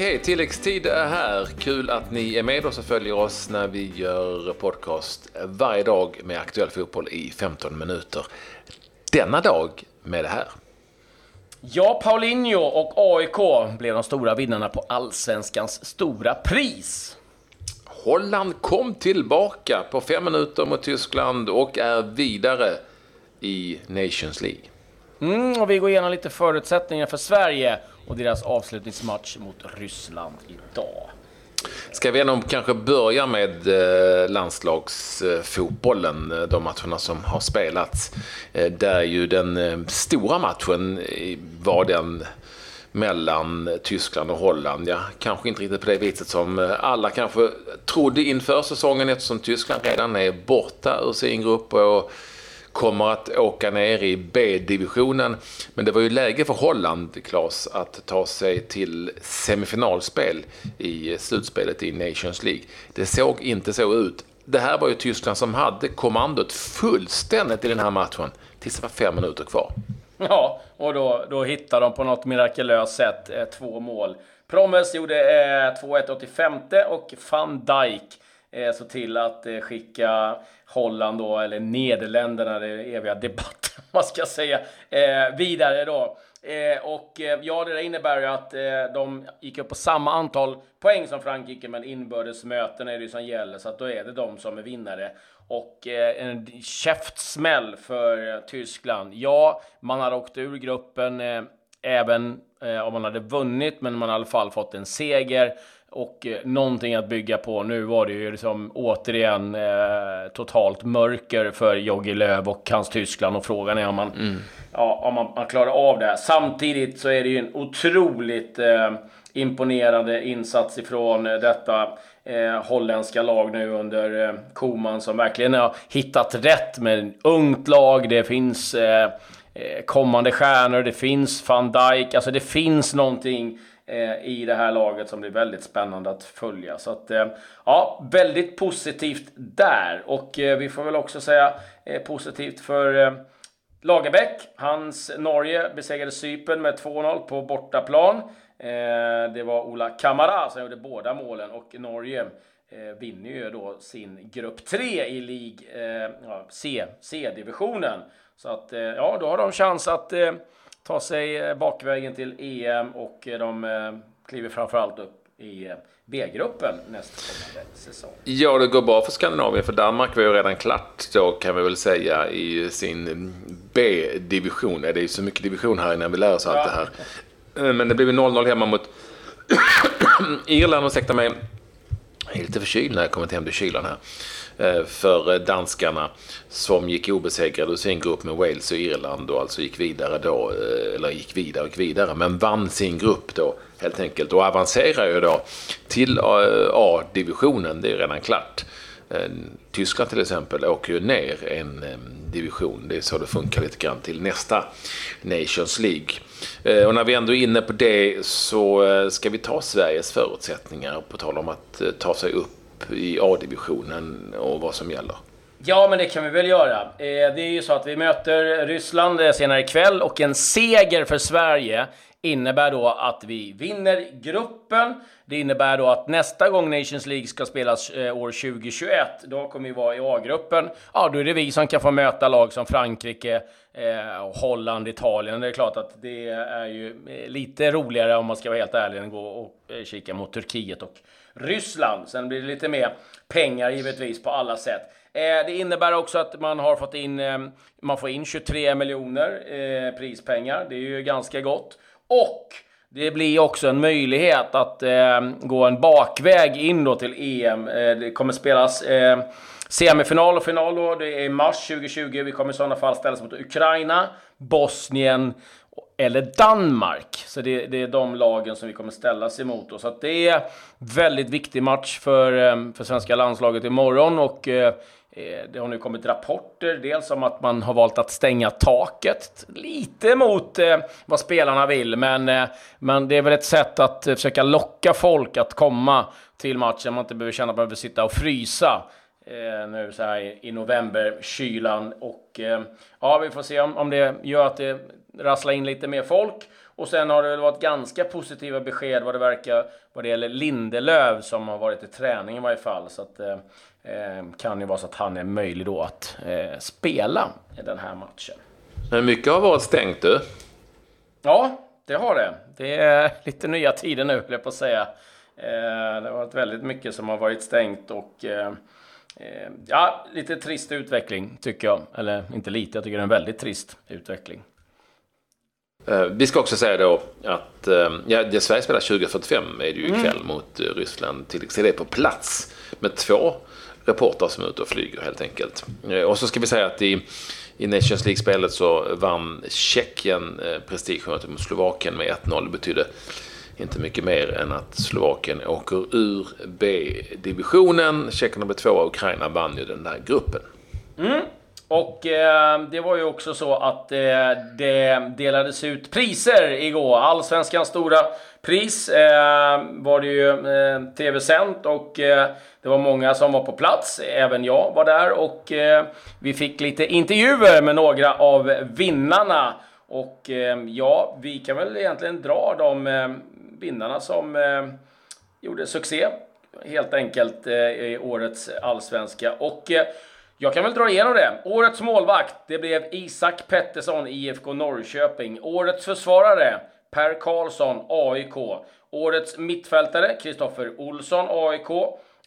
hej! Tilläggstid är här. Kul att ni är med oss och följer oss när vi gör podcast varje dag med aktuell fotboll i 15 minuter. Denna dag med det här. Ja, Paulinho och AIK blev de stora vinnarna på Allsvenskans stora pris. Holland kom tillbaka på fem minuter mot Tyskland och är vidare i Nations League. Mm, och vi går igenom lite förutsättningar för Sverige och deras avslutningsmatch mot Ryssland idag. Ska vi ändå kanske börja med eh, landslagsfotbollen, eh, de matcherna som har spelats. Eh, där ju den stora matchen var den mellan Tyskland och Holland. Ja, kanske inte riktigt på det viset som alla kanske trodde inför säsongen eftersom Tyskland redan är borta ur sin grupp och kommer att åka ner i B-divisionen. Men det var ju läge för Holland, Claes, att ta sig till semifinalspel i slutspelet i Nations League. Det såg inte så ut. Det här var ju Tyskland som hade kommandot fullständigt i den här matchen tills det var fem minuter kvar. Ja, och då, då hittade de på något mirakulöst sätt eh, två mål. Promes gjorde eh, 2-1 85 och van Dijk Eh, så till att eh, skicka Holland då, eller Nederländerna, det eviga debatten, man ska säga, eh, vidare då. Och ja, det innebär ju att de gick upp på samma antal poäng som Frankrike, men inbördes möten är det ju som gäller, så att då är det de som är vinnare. Och en käftsmäll för Tyskland. Ja, man har åkt ur gruppen även om man hade vunnit, men man har i alla fall fått en seger och eh, någonting att bygga på. Nu var det ju liksom återigen eh, totalt mörker för Jogge Löw och hans Tyskland och frågan är om man, mm. ja, om man, man, klarar av det. Samtidigt så är det ju en otroligt eh, imponerande insats ifrån eh, detta eh, holländska lag nu under eh, Koman som verkligen har hittat rätt med ett ungt lag. Det finns eh, eh, kommande stjärnor, det finns van Dijk, alltså det finns någonting Eh, i det här laget som blir väldigt spännande att följa. Så att, eh, ja, väldigt positivt där. Och eh, vi får väl också säga positivt för Lagerbäck. Hans Norge besegrade Cypern med 2-0 på bortaplan. Det var Ola Kamara som gjorde båda målen och Norge vinner ju då sin grupp 3 i League C-divisionen. Så att ja, då har de chans att ta sig eh, bakvägen till EM och eh, de eh, kliver framförallt upp i B-gruppen nästkommande säsong. Ja, det går bra för Skandinavien, för Danmark var ju redan klart då kan vi väl säga i sin B-division. Det är ju så mycket division här innan vi lär oss ja. allt det här. Men det blev 0-0 hemma mot Irland, ursäkta mig. Jag är lite förkyld när jag kommit hem till kylan här. Eh, för danskarna som gick obesegrade ur sin grupp med Wales och Irland och alltså gick vidare då, eh, eller gick vidare och vidare, men vann sin grupp då helt enkelt och avancerar ju då till eh, A-divisionen, det är redan klart. Tyskland till exempel åker ju ner en division, det är så det funkar lite grann till nästa Nations League. Och när vi ändå är inne på det så ska vi ta Sveriges förutsättningar på tal om att ta sig upp i A-divisionen och vad som gäller? Ja, men det kan vi väl göra. Eh, det är ju så att vi möter Ryssland eh, senare ikväll och en seger för Sverige innebär då att vi vinner gruppen. Det innebär då att nästa gång Nations League ska spelas eh, år 2021, då kommer vi vara i A-gruppen. Ja, då är det vi som kan få möta lag som Frankrike, Holland, Italien. Det är klart att det är ju lite roligare om man ska vara helt ärlig än att gå och kika mot Turkiet och Ryssland. Sen blir det lite mer pengar givetvis på alla sätt. Eh, det innebär också att man har fått in, eh, man får in 23 miljoner eh, prispengar. Det är ju ganska gott. Och det blir också en möjlighet att eh, gå en bakväg in då till EM. Eh, det kommer spelas eh, semifinal och final då. Det är i mars 2020. Vi kommer i sådana fall ställas mot Ukraina, Bosnien eller Danmark. Så det, det, är de lagen som vi kommer ställas emot. Då. Så det är väldigt viktig match för, ehm, för svenska landslaget imorgon. Och eh, eh, det har nu kommit rapporter, dels om att man har valt att stänga taket. Lite mot eh, vad spelarna vill, men, eh, men det är väl ett sätt att försöka locka folk att komma till matchen. Man inte behöver känna att man behöver sitta och frysa eh, nu så här i november, kylan. Och eh, ja, vi får se om, om det gör att det rasslar in lite mer folk. Och sen har det väl varit ganska positiva besked vad det verkar vad det gäller Lindelöv som har varit i träning i varje fall. Så att eh, eh kan ju vara så att han är möjlig då att eh, spela i den här matchen. Men mycket har varit stängt du. Ja, det har det. Det är lite nya tider nu, höll jag på att säga. Eh, det har varit väldigt mycket som har varit stängt och eh, ja, lite trist utveckling tycker jag. Eller inte lite, jag tycker det är en väldigt trist utveckling. Vi ska också säga då att ja, det Sverige spelar 2045 är det ju ikväll mm. mot Ryssland. Till det är på plats med två reportrar som är ute och flyger helt enkelt. Och så ska vi säga att i i Nations League-spelet så vann Tjeckien eh, prestigemötet mot Slovakien med 1-0. Det betydde inte mycket mer än att Slovakien åker ur B-divisionen. Tjeckien blev tvåa, Ukraina vann ju den där gruppen. Mm. Och eh, det var ju också så att eh, det delades ut priser igår. Allsvenskans stora pris eh, var det ju eh, tv-sänt och eh, det var många som var på plats. Även jag var där och eh, vi fick lite intervjuer med några av vinnarna. Och eh, ja, vi kan väl egentligen dra de eh, vinnarna som eh, gjorde succé helt enkelt eh, i årets allsvenska. Och eh, jag kan väl dra igenom det. Årets målvakt, det blev Isak Pettersson, IFK Norrköping. Årets försvarare, Per Karlsson, AIK. Årets mittfältare, Kristoffer Olsson, AIK.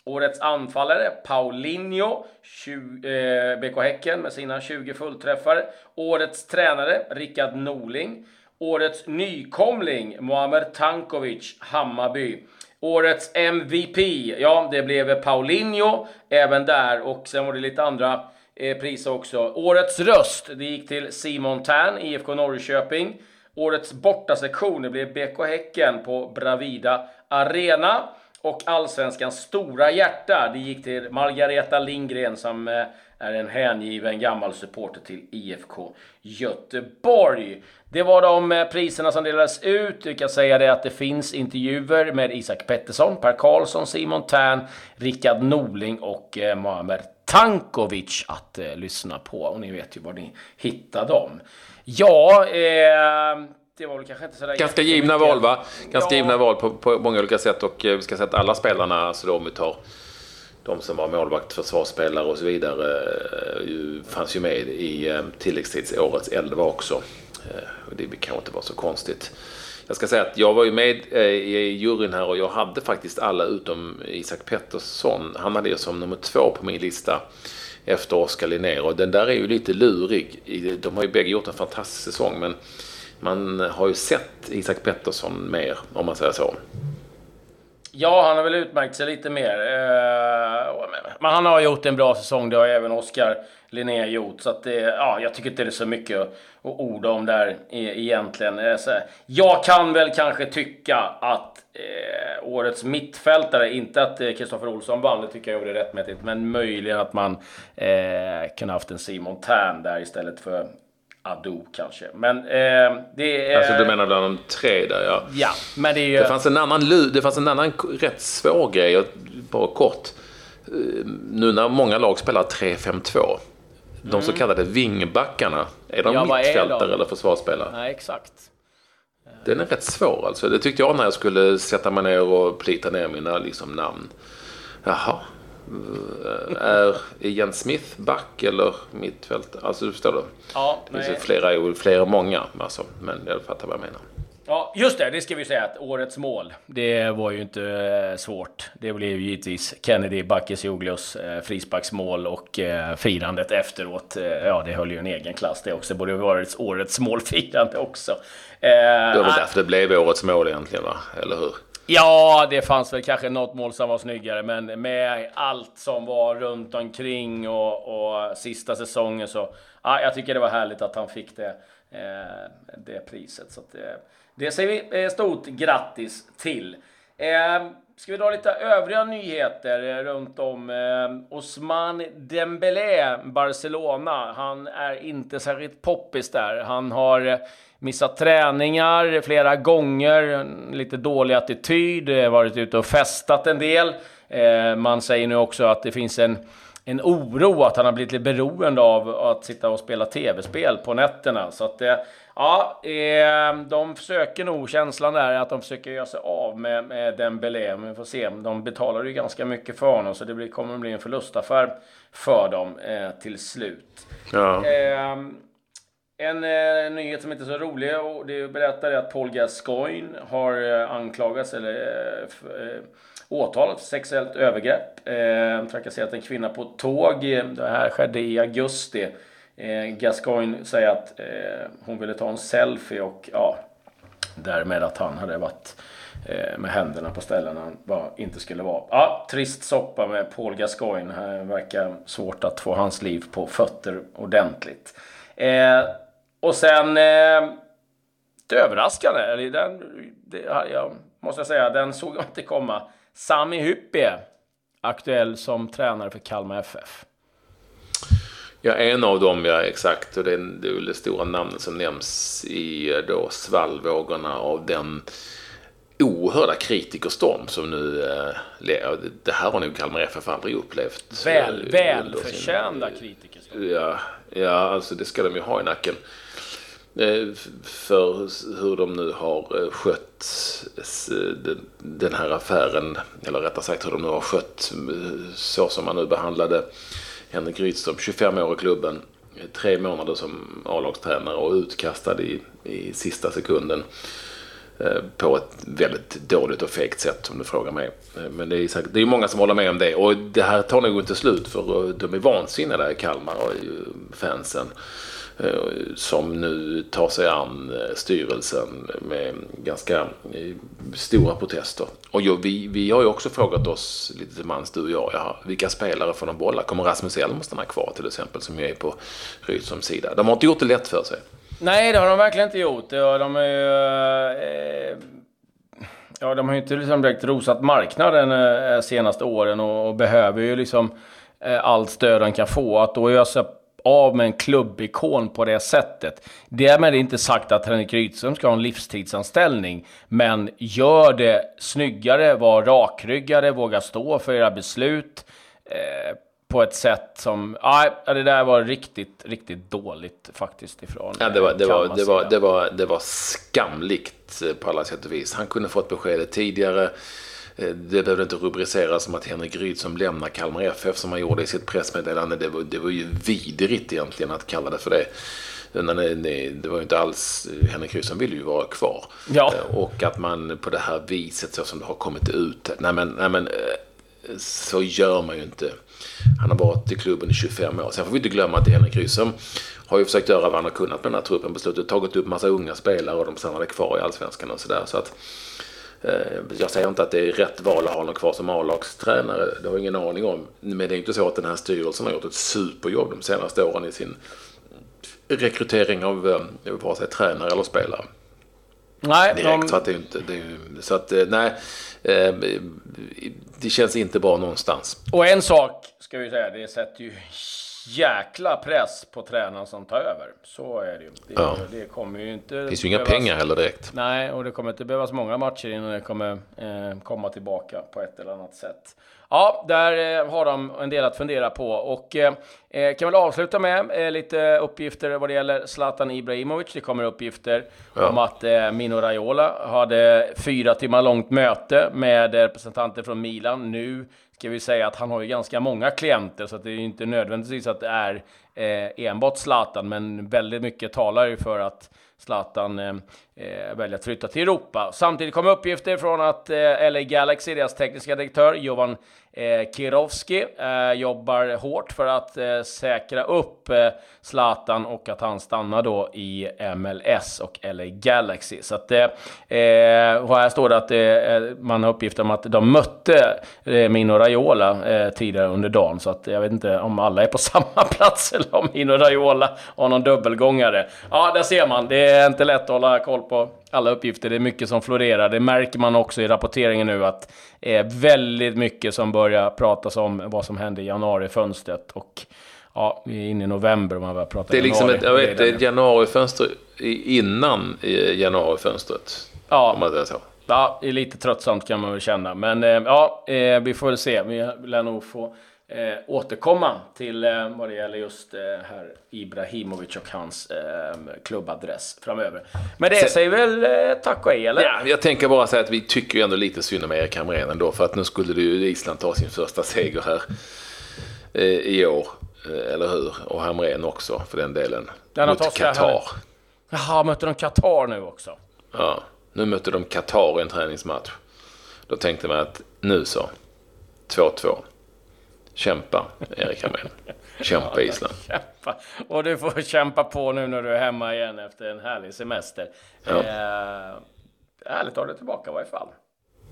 Årets anfallare, Paulinho, 20, eh, BK Häcken med sina 20 fullträffar. Årets tränare, Rickard Norling. Årets nykomling, Muamer Tankovic, Hammarby. Årets MVP, ja det blev Paulinho även där och sen var det lite andra eh, priser också. Årets röst, det gick till Simon Tern, IFK Norrköping. Årets bortasektion, det blev BK Häcken på Bravida Arena. Och Allsvenskans stora hjärta, det gick till Margareta Lindgren som eh, är en hängiven gammal supporter till IFK Göteborg. Det var de eh, priserna som delades ut. Vi kan säga det att det finns intervjuer med Isak Pettersson, Per Karlsson, Simon Tern, Rickard Norling och eh, Muamer Tankovic att eh, lyssna på. Och ni vet ju var ni hittar dem. Ja, eh, det var väl kanske inte sådär Ganska givna val va? Ganska ja. givna val på, på många olika sätt och vi ska säga att alla spelarna, alltså då om vi tar de som var målvakt, försvarsspelare och så vidare fanns ju med i tilläggstidsårets 11 också. Eh, och det kan inte vara så konstigt. Jag ska säga att jag var ju med eh, i juryn här och jag hade faktiskt alla utom Isak Pettersson. Han hade jag som nummer två på min lista efter Oskar Linnér och den där är ju lite lurig. De har ju bägge gjort en fantastisk säsong men man har ju sett Isak Pettersson mer, om man säger så. Ja, han har väl utmärkt sig lite mer. Eh, men han har gjort en bra säsong, det har även Oskar Linné gjort. Så att det, ja, jag tycker inte det är så mycket att, orda om där e, egentligen. Eh, jag kan väl kanske tycka att eh, årets mittfältare, inte att Kristoffer eh, Olsson vann, det tycker jag gjorde rättmätigt, men möjligen att man eh, kunde haft en Simon Tern där istället för Ado kanske. Men eh, det är... Alltså du menar bland de tre där ja. Ja, men det är ju... Det fanns en annan, det fanns en annan rätt svår grej, bara kort. Eh, nu när många lag spelar 3-5-2. De mm. så kallade vingbackarna. Är de ja, mittfältare de? eller försvarsspelare? Nej, exakt. Den är rätt svår alltså. Det tyckte jag när jag skulle sätta mig ner och plita ner mina liksom, namn. Jaha, Eh, är Jens Smith back eller mittfält? Alltså du förstår du? Ja, det finns flera, flera många, alltså, men jag fattar vad jag menar. Ja, just det, det ska vi säga att årets mål, det var ju inte eh, svårt. Det blev givetvis Kennedy Bakirciogluos eh, frisparksmål och eh, firandet efteråt. Eh, ja, det höll ju en egen klass det också. Borde varit årets målfirande också. Eh, det var väl därför det blev årets mål egentligen, va? Eller hur? Ja, det fanns väl kanske något mål som var snyggare, men med allt som var runt omkring och, och sista säsongen så... Ja, jag tycker det var härligt att han fick det priset. Så det, eh, det säger vi eh, stort grattis till. Eh, ska vi dra lite övriga nyheter runt om? Eh, Osman Dembélé, Barcelona. Han är inte särskilt poppis där. Han har missat träningar flera gånger, lite dålig attityd, varit ute och festat en del. Eh, man säger nu också att det finns en en oro att han har blivit lite beroende av att sitta och spela tv-spel på nätterna. Så att eh, ja, eh, de försöker nog, känslan är att de försöker göra sig av med, med Dembélé. Men vi får se, de betalar ju ganska mycket för honom så det blir, kommer att bli en förlustaffär för dem eh, till slut. Ja. Eh, en eh, nyhet som inte är så rolig och det berättar att Paul Gascoigne har eh, anklagats eller eh, åtalat för sexuellt övergrepp. Eh, trakasserat en kvinna på tåg. Det här skedde i augusti. Eh, Gascoigne säger att eh, hon ville ta en selfie och ja, därmed att han hade varit eh, med händerna på ställen han bara inte skulle vara. Ja, trist soppa med Paul Gascoigne. Det verkar svårt att få hans liv på fötter ordentligt. Eh, och sen eh, det överraskande, den, det, jag måste säga, den såg jag inte komma. Sami Hyppie, aktuell som tränare för Kalmar FF. Ja, en av dem, ja exakt. Och det är, det är det stora namnet som nämns i då svallvågorna av den oerhörda kritikerstorm som nu... Eh, det här har nog Kalmar FF aldrig upplevt. Väl, välförtjänta kritiker. Ja, ja, alltså det ska de ju ha i nacken. Eh, för hur de nu har eh, skött den här affären, eller rättare sagt hur de nu har skött så som man nu behandlade Henrik Rydström, 25 år i klubben, tre månader som A-lagstränare och utkastad i, i sista sekunden eh, på ett väldigt dåligt och fegt sätt om du frågar mig. Eh, men det är, säkert, det är många som håller med om det och det här tar nog inte slut för eh, de är vansinniga där i Kalmar och fansen. Eh, som nu tar sig an eh, styrelsen med ganska eh, stora protester. Och jo, vi, vi har ju också frågat oss lite till mans, du och jag, ja, vilka spelare får de bolla? Kommer Rasmus Elm stanna kvar till exempel, som ju är på Rydströms sida? De har inte gjort det lätt för sig. Nej, det har de verkligen inte gjort. De är ju... Ja, de har ju inte liksom direkt rosat marknaden de senaste åren och, och behöver ju liksom allt stöd de kan få. Att då ösa av med en klubbikon på det sättet. Därmed är inte sagt att Henrik Rydström ska ha en livstidsanställning, men gör det snyggare, var rakryggade, våga stå för era beslut eh, på ett sätt som... Nej, det där var riktigt, riktigt dåligt faktiskt ifrån ja, det var, det, var, det, var, det, var, det var skamligt eh, på alla sätt och vis. Han kunde fått beskedet tidigare. Eh, det behövde inte rubriceras som att Henrik Rydström lämnar Kalmar FF som han gjorde i sitt pressmeddelande. Det var, det var ju vidrigt egentligen att kalla det för det. Det var ju inte alls, Henrik Rydström ville ju vara kvar. Ja. Eh, och att man på det här viset så som det har kommit ut. Nej men, nej men eh, så gör man ju inte. Han har varit i klubben i 25 år. Sen får vi inte glömma att Henrik Rydström har ju försökt göra vad han har kunnat med den här truppen på slutet. Tagit upp massa unga spelare och de stannade kvar i allsvenskan och sådär. Så att Eh, jag säger inte att det är rätt val att ha honom kvar som A-lagstränare. Det har jag ingen aning om. Men det är inte så att den här styrelsen har gjort ett superjobb de senaste åren i sin rekrytering av eh, vare sig tränare eller spelare. Nej, Direkt, de... så att det är inte... Det är, så att eh, nej. Det känns inte bra någonstans. Och en sak ska vi säga, det sätter ju jäkla press på tränaren som tar över. Så är det ju. Det, ja. det kommer ju inte... Det finns ju inga pengar heller direkt. Nej, och det kommer inte behövas många matcher innan det kommer eh, komma tillbaka på ett eller annat sätt. Ja, där eh, har de en del att fundera på och eh, eh kan väl avsluta med eh, lite uppgifter vad det gäller Zlatan Ibrahimovic. Det kommer uppgifter ja. om att eh, Mino Raiola hade fyra timmar långt möte med representanter från Milan. Nu ska vi säga att han har ju ganska många klienter så att det är inte nödvändigtvis att det är eh, enbart Zlatan, men väldigt mycket talar ju för att Zlatan eh, eh, välja att flytta till Europa. Samtidigt kom uppgifter från att eh, LA Galaxy, deras tekniska direktör Jovan eh, Kirovski, eh, jobbar hårt för att eh, säkra upp eh, Zlatan och att han stannar då i MLS och LA Galaxy. Så att eh, eh här står det att eh, eh, man har uppgifter om att de mötte eh, Mino Raiola eh, tidigare under dagen. Så att jag vet inte om alla är på samma plats eller om Mino Raiola har någon dubbelgångare. Ja, där ser man. Det är inte lätt att hålla koll på alla uppgifter. Det är mycket som florerar. Det märker man också i rapporteringen nu att det är väldigt mycket som börjar pratas om vad som hände i januarifönstret. Och ja, vi är inne i november och man börjar prata Det är liksom ett, jag vet, ett januarifönster innan januarifönstret. Ja. Om man säger så. Ja, det är lite tröttsamt kan man väl känna. Men eh, ja, eh, vi får väl se. Vi lär nog få eh, återkomma till eh, vad det gäller just eh, herr Ibrahimovic och hans eh, klubbadress framöver. Men det Sen- säger väl eh, tack och hej, eller? Ja, jag tänker bara säga att vi tycker ju ändå lite synd om Erik Hamrén ändå. För att nu skulle ju Island ta sin första seger här eh, i år. Eh, eller hur? Och Hamrén också för den delen. Ja, de mot. Qatar. Jaha, möter de Qatar nu också? Ja, nu mötte de Qatar i en träningsmatch. Då tänkte man att nu så, 2-2. Kämpa, Erik Hamrén. Kämpa Island. Kämpa. Och du får kämpa på nu när du är hemma igen efter en härlig semester. Ja. Eh, härligt att ha dig tillbaka i varje fall.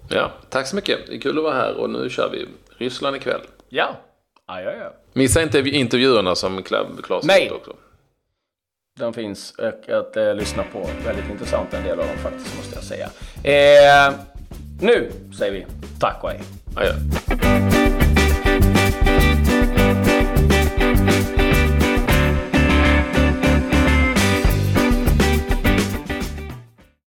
Ja, tack så mycket. Det är kul att vara här och nu kör vi Ryssland ikväll. Ja, adjö. Ja, Missa inte intervjuerna som Claes Nej. också. De finns att, att eh, lyssna på. Väldigt intressant en del av dem faktiskt, måste jag säga. Eh, nu säger vi tack och hej. Adjö.